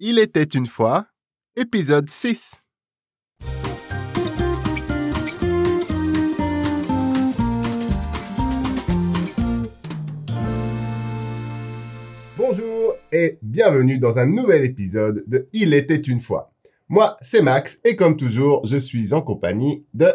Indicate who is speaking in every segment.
Speaker 1: Il était une fois, épisode 6. Bonjour et bienvenue dans un nouvel épisode de Il était une fois. Moi, c'est Max et comme toujours, je suis en compagnie de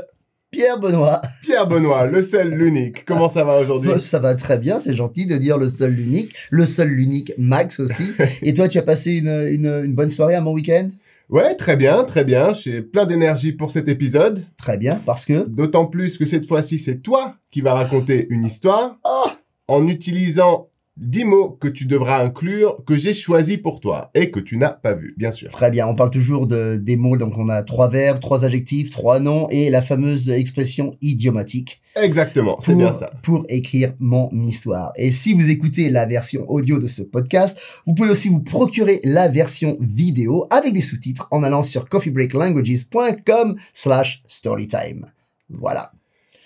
Speaker 2: Pierre Benoît.
Speaker 1: Pierre Benoît, le seul, l'unique. Comment ça va aujourd'hui
Speaker 2: Ça va très bien, c'est gentil de dire le seul, l'unique. Le seul, l'unique, Max aussi. Et toi, tu as passé une, une, une bonne soirée à mon week-end?
Speaker 1: Ouais, très bien, très bien. J'ai plein d'énergie pour cet épisode.
Speaker 2: Très bien, parce que...
Speaker 1: D'autant plus que cette fois-ci, c'est toi qui vas raconter une histoire
Speaker 2: Oh
Speaker 1: en utilisant 10 mots que tu devras inclure, que j'ai choisis pour toi et que tu n'as pas vu, bien sûr.
Speaker 2: Très bien, on parle toujours de, des mots, donc on a trois verbes, trois adjectifs, trois noms et la fameuse expression idiomatique
Speaker 1: Exactement, c'est bien ça.
Speaker 2: pour écrire mon histoire. Et si vous écoutez la version audio de ce podcast, vous pouvez aussi vous procurer la version vidéo avec des sous-titres en allant sur coffeebreaklanguages.com slash storytime. Voilà.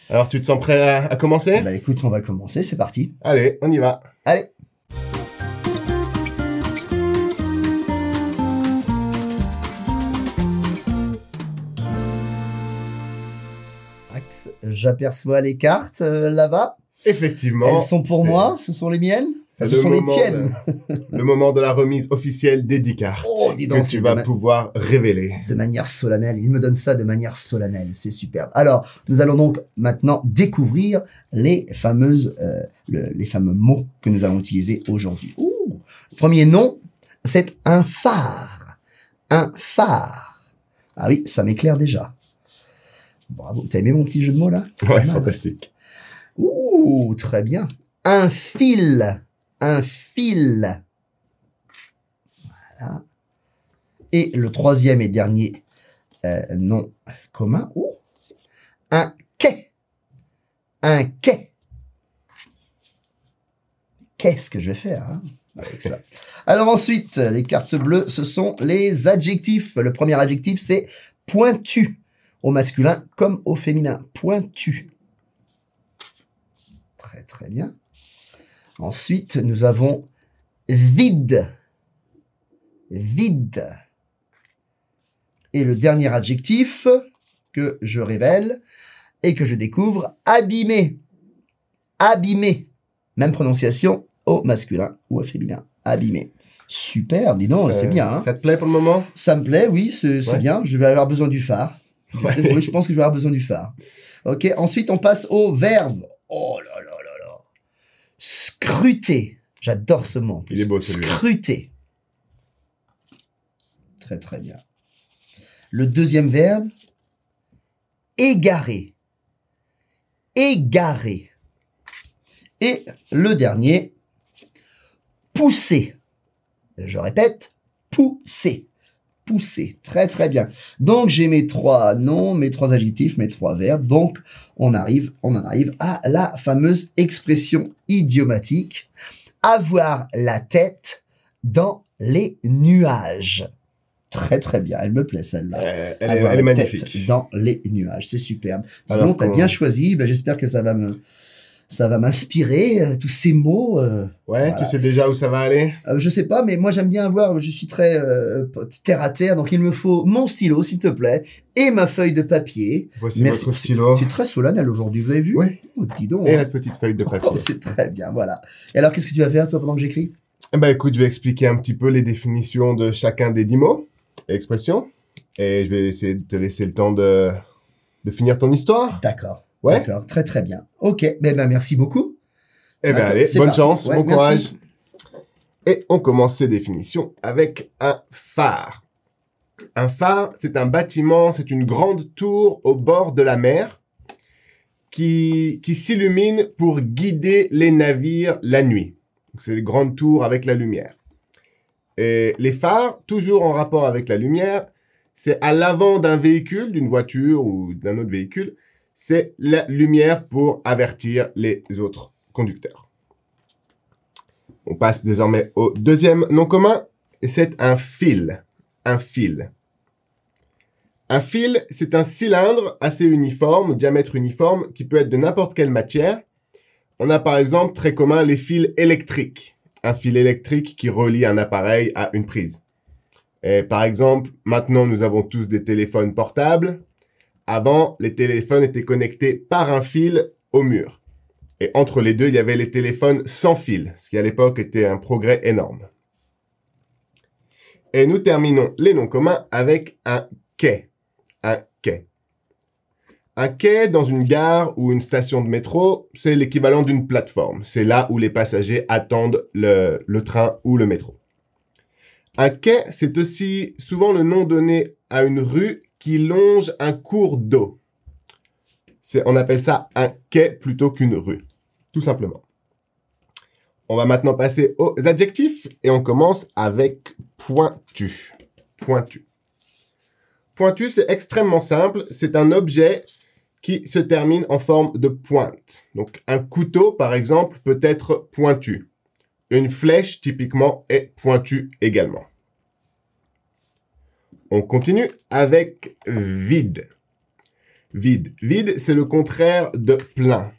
Speaker 1: Alors, tu te sens prêt à, à commencer?
Speaker 2: Bah écoute, on va commencer, c'est parti.
Speaker 1: Allez, on y va.
Speaker 2: Allez. Max, J'aperçois les cartes euh, là-bas.
Speaker 1: Effectivement.
Speaker 2: Elles sont pour moi, ce sont les miennes,
Speaker 1: c'est
Speaker 2: ce
Speaker 1: le
Speaker 2: sont les
Speaker 1: moment
Speaker 2: tiennes.
Speaker 1: de- le moment de la remise officielle des 10 cartes
Speaker 2: Oh, dis donc,
Speaker 1: que tu vas
Speaker 2: dommage.
Speaker 1: pouvoir révéler.
Speaker 2: De manière solennelle, il me donne ça de manière solennelle, c'est superbe. Alors, nous allons donc maintenant découvrir les fameuses, euh, le- les fameux mots que nous allons utiliser aujourd'hui. Le premier nom, c'est un phare. Un phare. Ah oui, ça m'éclaire déjà. Bravo, t'as aimé mon petit jeu de mots là?
Speaker 1: Ouais, fantastique.
Speaker 2: Ouh, très bien. Un fil. Un fil. Voilà. Et le troisième et dernier euh, nom commun. Un quai. Un quai. Qu'est-ce que je vais faire hein, avec ça? Alors ensuite, les cartes bleues, ce sont les adjectifs. Le premier adjectif, c'est pointu. Au masculin comme au féminin. Pointu. Très très bien. Ensuite, nous avons vide. Vide. Et le dernier adjectif que je révèle et que je découvre, abîmé. Abîmé. Même prononciation au masculin ou au féminin. Abîmé. Super, dis donc, c'est bien. hein.
Speaker 1: Ça te plaît pour le moment?
Speaker 2: Ça me plaît, oui, c'est
Speaker 1: Ouais.
Speaker 2: bien. Je vais avoir besoin du phare.
Speaker 1: Ouais.
Speaker 2: Je pense que je vais avoir besoin du phare. Ok, ensuite on passe au verbe. Oh là là. Scruter. J'adore ce mot. en plus.
Speaker 1: Il est beau, celui-là.
Speaker 2: Scruter. Très très bien. Le deuxième verbe, égarer. Égarer. Et le dernier, pousser. Je répète, pousser. Pousser. Très très bien. Donc j'ai mes trois noms, mes trois adjectifs, mes trois verbes. Donc on arrive, on en arrive à la fameuse expression idiomatique avoir la tête dans les nuages. Très très bien, elle me plaît celle-là.
Speaker 1: Euh, Elle, est,
Speaker 2: Avoir
Speaker 1: elle est
Speaker 2: la tête
Speaker 1: magnifique.
Speaker 2: dans les nuages, c'est superbe. Donc t'as bien choisi. Ben, J'espère que ça va me, ça va m'inspirer euh, tous ces mots. euh,
Speaker 1: Ouais,
Speaker 2: Voilà.
Speaker 1: tu sais déjà où ça va aller
Speaker 2: euh, je sais pas, mais moi j'aime bien avoir. Je suis très terre à terre, donc il me faut mon stylo, s'il te plaît, et ma feuille de papier.
Speaker 1: Voici
Speaker 2: Merci.
Speaker 1: votre stylo.
Speaker 2: C'est très solennel aujourd'hui, vous avez vu?
Speaker 1: Ouais.
Speaker 2: Oh, dis donc.
Speaker 1: Et
Speaker 2: hein.
Speaker 1: la petite feuille de papier.
Speaker 2: Oh, c'est très bien, voilà. Et alors, qu'est-ce que tu vas faire toi pendant que j'écris?
Speaker 1: Eh ben, écoute, je vais expliquer un petit peu les définitions de chacun des dix mots et expressions. Et je vais essayer de te laisser le temps de, de finir ton histoire.
Speaker 2: D'accord.
Speaker 1: Ouais.
Speaker 2: D'accord, très très bien. Ok, ben, ben merci beaucoup.
Speaker 1: Eh ben,
Speaker 2: D'accord,
Speaker 1: allez, bonne
Speaker 2: parti.
Speaker 1: chance,
Speaker 2: Ouais,
Speaker 1: bon
Speaker 2: merci.
Speaker 1: courage. Et on commence ces définitions avec un phare. Un phare, c'est un bâtiment, c'est une grande tour au bord de la mer qui, qui s'illumine pour guider les navires la nuit. C'est une grande tour avec la lumière. Et les phares, toujours en rapport avec la lumière, c'est à l'avant d'un véhicule, d'une voiture ou d'un autre véhicule, c'est la lumière pour avertir les autres conducteurs. On passe désormais au deuxième nom commun, et c'est un fil. Un fil. Un fil, c'est un cylindre assez uniforme, diamètre uniforme, qui peut être de n'importe quelle matière. On a par exemple très commun les fils électriques. Un fil électrique qui relie un appareil à une prise. Et par exemple, maintenant nous avons tous des téléphones portables. Avant, les téléphones étaient connectés par un fil au mur. Et entre les deux, il y avait les téléphones sans fil, ce qui à l'époque était un progrès énorme. Et nous terminons les noms communs avec un quai. Un quai. Un quai dans une gare ou une station de métro, c'est l'équivalent d'une plateforme. C'est là où les passagers attendent le, le train ou le métro. Un quai, c'est aussi souvent le nom donné à une rue longe un cours d'eau. On appelle ça un quai plutôt qu'une rue, tout simplement. On va maintenant passer aux adjectifs et on commence avec pointu. Pointu. Pointu, c'est extrêmement simple. C'est un objet qui se termine en forme de pointe. Donc un couteau, par exemple, peut être pointu. Une flèche, typiquement, est pointue également. On continue avec vide. Vide. Vide, c'est le contraire de plein.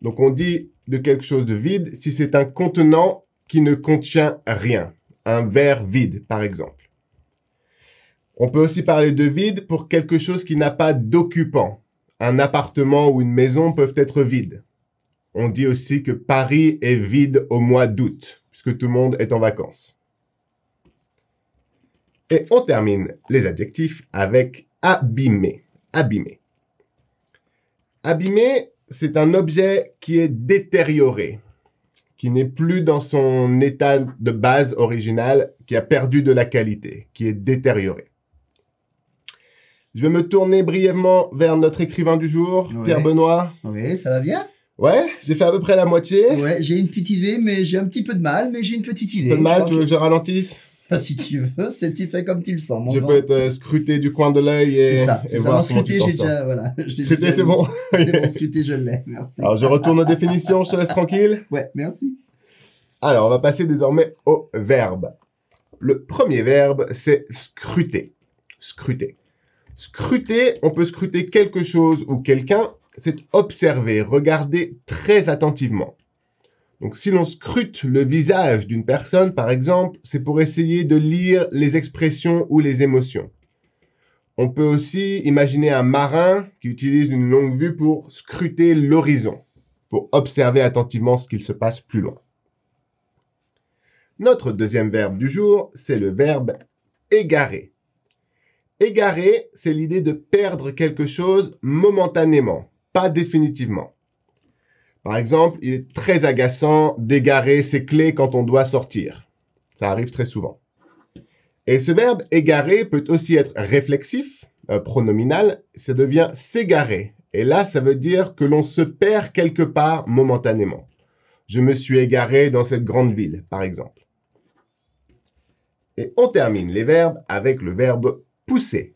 Speaker 1: Donc on dit de quelque chose de vide si c'est un contenant qui ne contient rien. Un verre vide, par exemple. On peut aussi parler de vide pour quelque chose qui n'a pas d'occupant. Un appartement ou une maison peuvent être vides. On dit aussi que Paris est vide au mois d'août, puisque tout le monde est en vacances. Et on termine les adjectifs avec abîmé. Abîmé. Abîmé, c'est un objet qui est détérioré, qui n'est plus dans son état de base original, qui a perdu de la qualité, qui est détérioré. Je vais me tourner brièvement vers notre écrivain du jour,
Speaker 2: Ouais.
Speaker 1: Pierre Benoît.
Speaker 2: Oui, ça va bien?
Speaker 1: Ouais, j'ai fait à peu près la moitié.
Speaker 2: Ouais, j'ai une petite idée, mais j'ai un petit peu de mal, mais j'ai une petite idée.
Speaker 1: Pas de mal, tu veux que je ralentisse?
Speaker 2: Si tu veux, c'est tu fais comme tu le sens. mon
Speaker 1: Je peux te scruter du coin de l'œil et,
Speaker 2: C'est ça, c'est ça. scruté, j'ai déjà, voilà.
Speaker 1: Scruté, c'est bon.
Speaker 2: C'est bon, scruté, je l'ai. Merci.
Speaker 1: Alors, je retourne aux définitions, je te laisse tranquille.
Speaker 2: Ouais, merci.
Speaker 1: Alors, on va passer désormais au verbe. Le premier verbe, c'est scruter. Scruter. Scruter, on peut scruter quelque chose ou quelqu'un, c'est observer, regarder très attentivement. Donc, si l'on scrute le visage d'une personne, par exemple, c'est pour essayer de lire les expressions ou les émotions. On peut aussi imaginer un marin qui utilise une longue vue pour scruter l'horizon, pour observer attentivement ce qu'il se passe plus loin. Notre deuxième verbe du jour, c'est le verbe égarer. Égarer, c'est l'idée de perdre quelque chose momentanément, pas définitivement. Par exemple, il est très agaçant d'égarer ses clés quand on doit sortir. Ça arrive très souvent. Et ce verbe égarer peut aussi être réflexif, euh, pronominal, ça devient s'égarer. Et là, ça veut dire que l'on se perd quelque part momentanément. Je me suis égaré dans cette grande ville, par exemple. Et on termine les verbes avec le verbe pousser.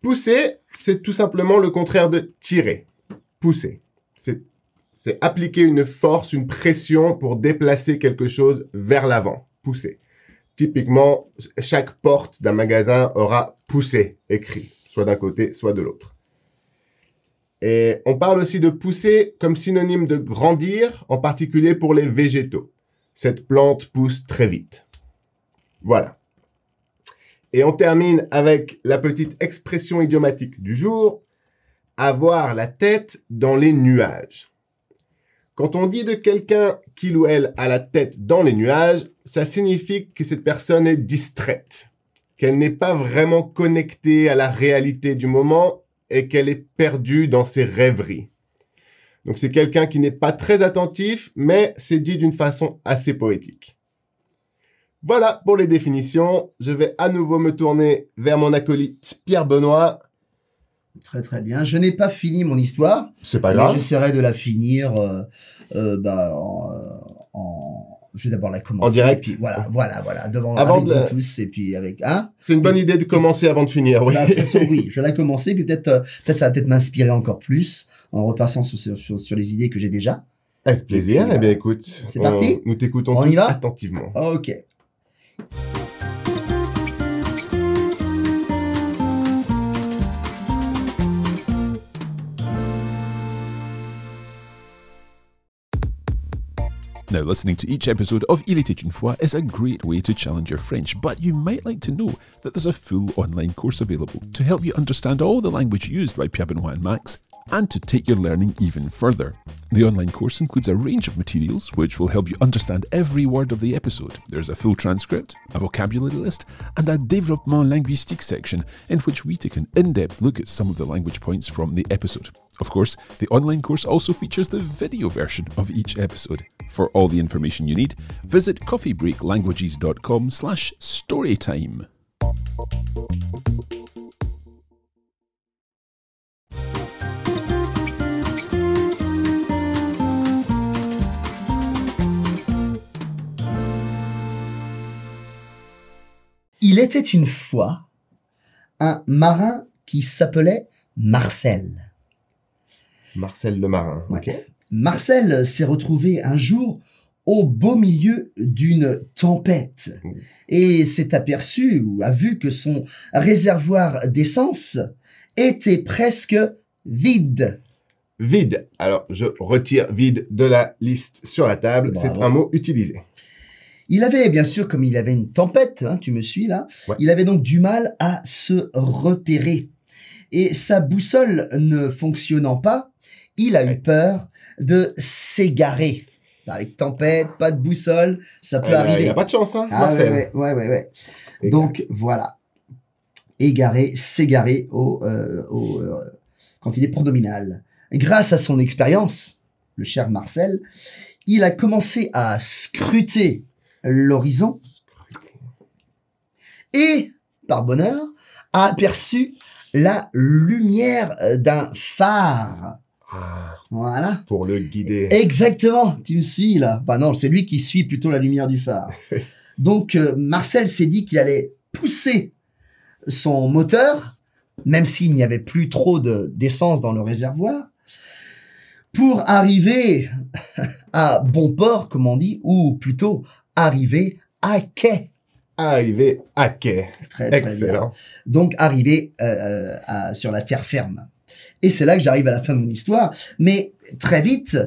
Speaker 1: Pousser, c'est tout simplement le contraire de tirer. Pousser. C'est, c'est appliquer une force, une pression pour déplacer quelque chose vers l'avant. Pousser. Typiquement, chaque porte d'un magasin aura poussé écrit, soit d'un côté, soit de l'autre. Et on parle aussi de pousser comme synonyme de grandir, en particulier pour les végétaux. Cette plante pousse très vite. Voilà. Et on termine avec la petite expression idiomatique du jour, avoir la tête dans les nuages. Quand on dit de quelqu'un qu'il ou elle a la tête dans les nuages, ça signifie que cette personne est distraite, qu'elle n'est pas vraiment connectée à la réalité du moment et qu'elle est perdue dans ses rêveries. Donc c'est quelqu'un qui n'est pas très attentif, mais c'est dit d'une façon assez poétique. Voilà pour les définitions. Je vais à nouveau me tourner vers mon acolyte Pierre Benoît.
Speaker 2: Très très bien. Je n'ai pas fini mon histoire,
Speaker 1: C'est pas grave.
Speaker 2: j'essaierai de la finir. euh, euh, bah, en, en- Je vais d'abord la commencer.
Speaker 1: En direct.
Speaker 2: puis voilà, voilà, voilà, devant
Speaker 1: Avant
Speaker 2: avec
Speaker 1: de
Speaker 2: vous tous et puis avec hein.
Speaker 1: C'est une bonne idée de commencer avant de finir, oui.
Speaker 2: Bah, de toute façon, oui, je vais la commencer, puis peut-être, euh, peut-être ça va peut-être m'inspirer encore plus en repassant sur, sur, les idées que j'ai déjà.
Speaker 1: Avec plaisir.
Speaker 2: Et puis,
Speaker 1: Eh bien, écoute.
Speaker 2: c'est parti
Speaker 1: Nous t'écoutons
Speaker 2: On y
Speaker 1: tous
Speaker 2: va?
Speaker 1: attentivement.
Speaker 2: Ok.
Speaker 3: Now, listening to each episode of Il était une fois is a great way to challenge your French, but you might like to know that there's a full online course available to help you understand all the language used by Pierre Benoit and Max and to take your learning even further. The online course includes a range of materials which will help you understand every word of the episode. There's a full transcript, a vocabulary list, and a développement linguistique section in which we take an in depth look at some of the language points from the episode. Of course, the online course also features the video version of each episode. For all the information you need, visit coffeebreaklanguages.com slash storytime.
Speaker 2: Il était une fois un marin qui s'appelait Marcel.
Speaker 1: Marcel le marin.
Speaker 2: Ouais. Marcel s'est retrouvé un jour au beau milieu d'une tempête
Speaker 1: Mmh.
Speaker 2: et s'est aperçu ou a vu que son réservoir d'essence était presque vide.
Speaker 1: Vide. Alors, je retire vide de la liste sur la table. C'est un mot utilisé.
Speaker 2: Il avait, bien sûr, comme il avait une tempête, hein, tu me suis là,
Speaker 1: Ouais.
Speaker 2: il avait donc du mal à se repérer. Et sa boussole ne fonctionnant pas, il a eu peur de s'égarer. Avec tempête, pas de boussole, ça peut
Speaker 1: Eh ben, Il
Speaker 2: arriver.
Speaker 1: n'y a pas de chance, hein,
Speaker 2: Ah,
Speaker 1: Marcel.
Speaker 2: ouais, ouais, ouais, Donc voilà, égaré, s'égarer au, euh, au, euh, quand il est pronominal. Grâce à son expérience, le cher Marcel, il a commencé à scruter l'horizon et, par bonheur, a aperçu la lumière d'un phare.
Speaker 1: Ah,
Speaker 2: Voilà.
Speaker 1: pour le guider.
Speaker 2: Exactement, tu me suis là. Bah non, c'est lui qui suit plutôt la lumière du phare. Donc euh, Marcel s'est dit qu'il allait pousser son moteur, même s'il n'y avait plus trop de d'essence dans le réservoir, pour arriver à bon port, comme on dit, ou plutôt arriver à quai.
Speaker 1: Arrivé à quai.
Speaker 2: Très, très bien. Donc arriver euh, à- sur la terre ferme. Et c'est là que j'arrive à la fin de mon histoire. Mais très vite,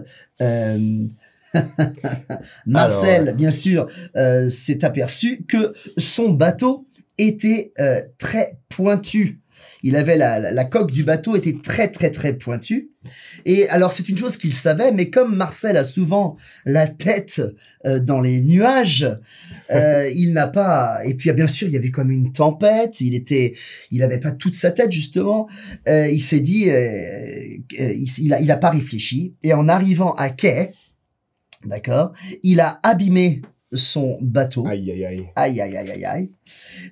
Speaker 2: euh, Marcel,
Speaker 1: Alors,
Speaker 2: bien sûr, euh, s'est aperçu que son bateau était très pointu. Il avait la, la, la coque du bateau était très très très pointue. Et alors c'est une chose qu'il savait, mais comme Marcel a souvent la tête euh, dans les nuages, euh, il n'a pas. Et puis bien sûr il y avait comme une tempête. Il était, il avait pas toute sa tête justement. Euh, il s'est dit, il, il a, il a pas réfléchi. Et en arrivant à quai, d'accord, il a abîmé son bateau.
Speaker 1: Aïe, aïe, aïe.
Speaker 2: Aïe, aïe, aïe, aïe, aïe.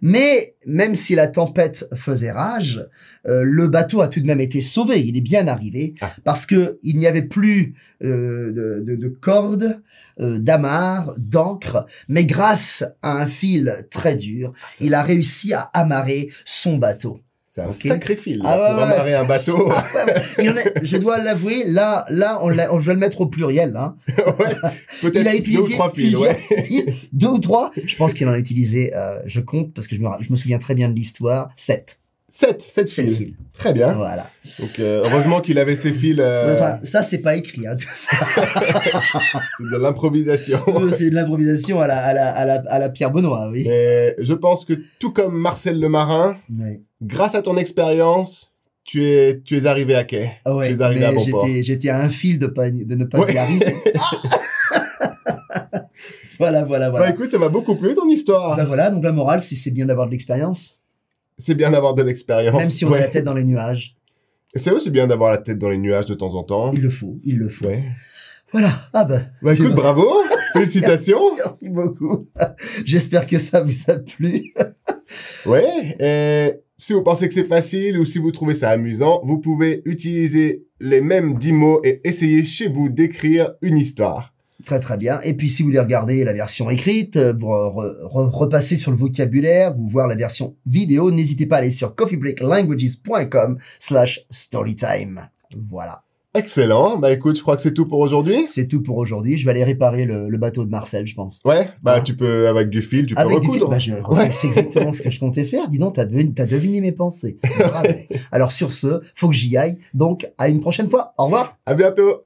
Speaker 2: Mais même si la tempête faisait rage, euh, le bateau a tout de même été sauvé. Il est bien arrivé
Speaker 1: Ah.
Speaker 2: parce que il n'y avait plus euh, de, de, de cordes, euh, d'amarres, d'encre, mais grâce à un fil très dur,
Speaker 1: Ça-
Speaker 2: il a réussi à amarrer son bateau.
Speaker 1: C'est un sacré fil
Speaker 2: Ah
Speaker 1: pour amarrer un bateau.
Speaker 2: En je dois l'avouer, là, là, on, on- je vais le mettre au pluriel. Hein.
Speaker 1: ouais,
Speaker 2: Il a
Speaker 1: peut-être deux ou trois fils. Ouais.
Speaker 2: deux ou trois. Je pense qu'il en a utilisé, euh, je compte parce que je me, ra- je me souviens très bien de l'histoire, sept.
Speaker 1: Sept, sept
Speaker 2: Sept
Speaker 1: fils.
Speaker 2: fils.
Speaker 1: Très bien.
Speaker 2: Voilà.
Speaker 1: Donc, euh, heureusement qu'il avait ses fils. euh,
Speaker 2: Enfin, ça, c'est pas écrit. Hein, tout ça.
Speaker 1: c'est de l'improvisation.
Speaker 2: c'est de l'improvisation à la, à, la, à, la, à la Pierre Benoît, oui.
Speaker 1: Mais je pense que tout comme Marcel le marin, grâce à ton expérience, tu es, tu es arrivé à quai.
Speaker 2: Ah ouais,
Speaker 1: Tu es arrivé à bon
Speaker 2: j'étais, j'étais à un fil de, pas, de ne pas
Speaker 1: Ouais.
Speaker 2: y arriver. voilà, voilà, voilà.
Speaker 1: Bah écoute, ça m'a beaucoup plu ton histoire.
Speaker 2: Ben voilà, donc la morale, c'est bien d'avoir de l'expérience,
Speaker 1: C'est bien d'avoir de l'expérience.
Speaker 2: même si on a la tête dans les nuages.
Speaker 1: C'est aussi bien d'avoir la tête dans les nuages de temps en temps.
Speaker 2: Il le faut, il le faut.
Speaker 1: Ouais.
Speaker 2: Voilà. Ah ben,
Speaker 1: Bah écoute,
Speaker 2: bon.
Speaker 1: bravo, félicitations.
Speaker 2: Merci beaucoup. J'espère que ça vous a plu.
Speaker 1: Ouais, et si vous pensez que c'est facile ou si vous trouvez ça amusant, vous pouvez utiliser les mêmes 10 mots et essayer chez vous d'écrire une histoire.
Speaker 2: Très très bien. Et puis si vous voulez regarder la version écrite, euh, pour re- re- repasser sur le vocabulaire ou voir la version vidéo, n'hésitez pas à aller sur coffeebreaklanguages.com slash storytime. Voilà.
Speaker 1: Excellent, bah écoute, je crois que c'est tout pour aujourd'hui.
Speaker 2: C'est tout pour aujourd'hui. Je vais aller réparer le, le bateau de Marcel, je pense.
Speaker 1: Ouais, bah
Speaker 2: Ah.
Speaker 1: tu peux, avec du fil, tu peux
Speaker 2: Avec du
Speaker 1: recoudre.
Speaker 2: fil, bah,
Speaker 1: Ouais.
Speaker 2: C'est exactement ce que je comptais faire. Dis donc, t'as deviné, deviné mes pensées. Alors sur ce, faut que j'y aille. Donc à une prochaine fois. Au revoir.
Speaker 1: À bientôt.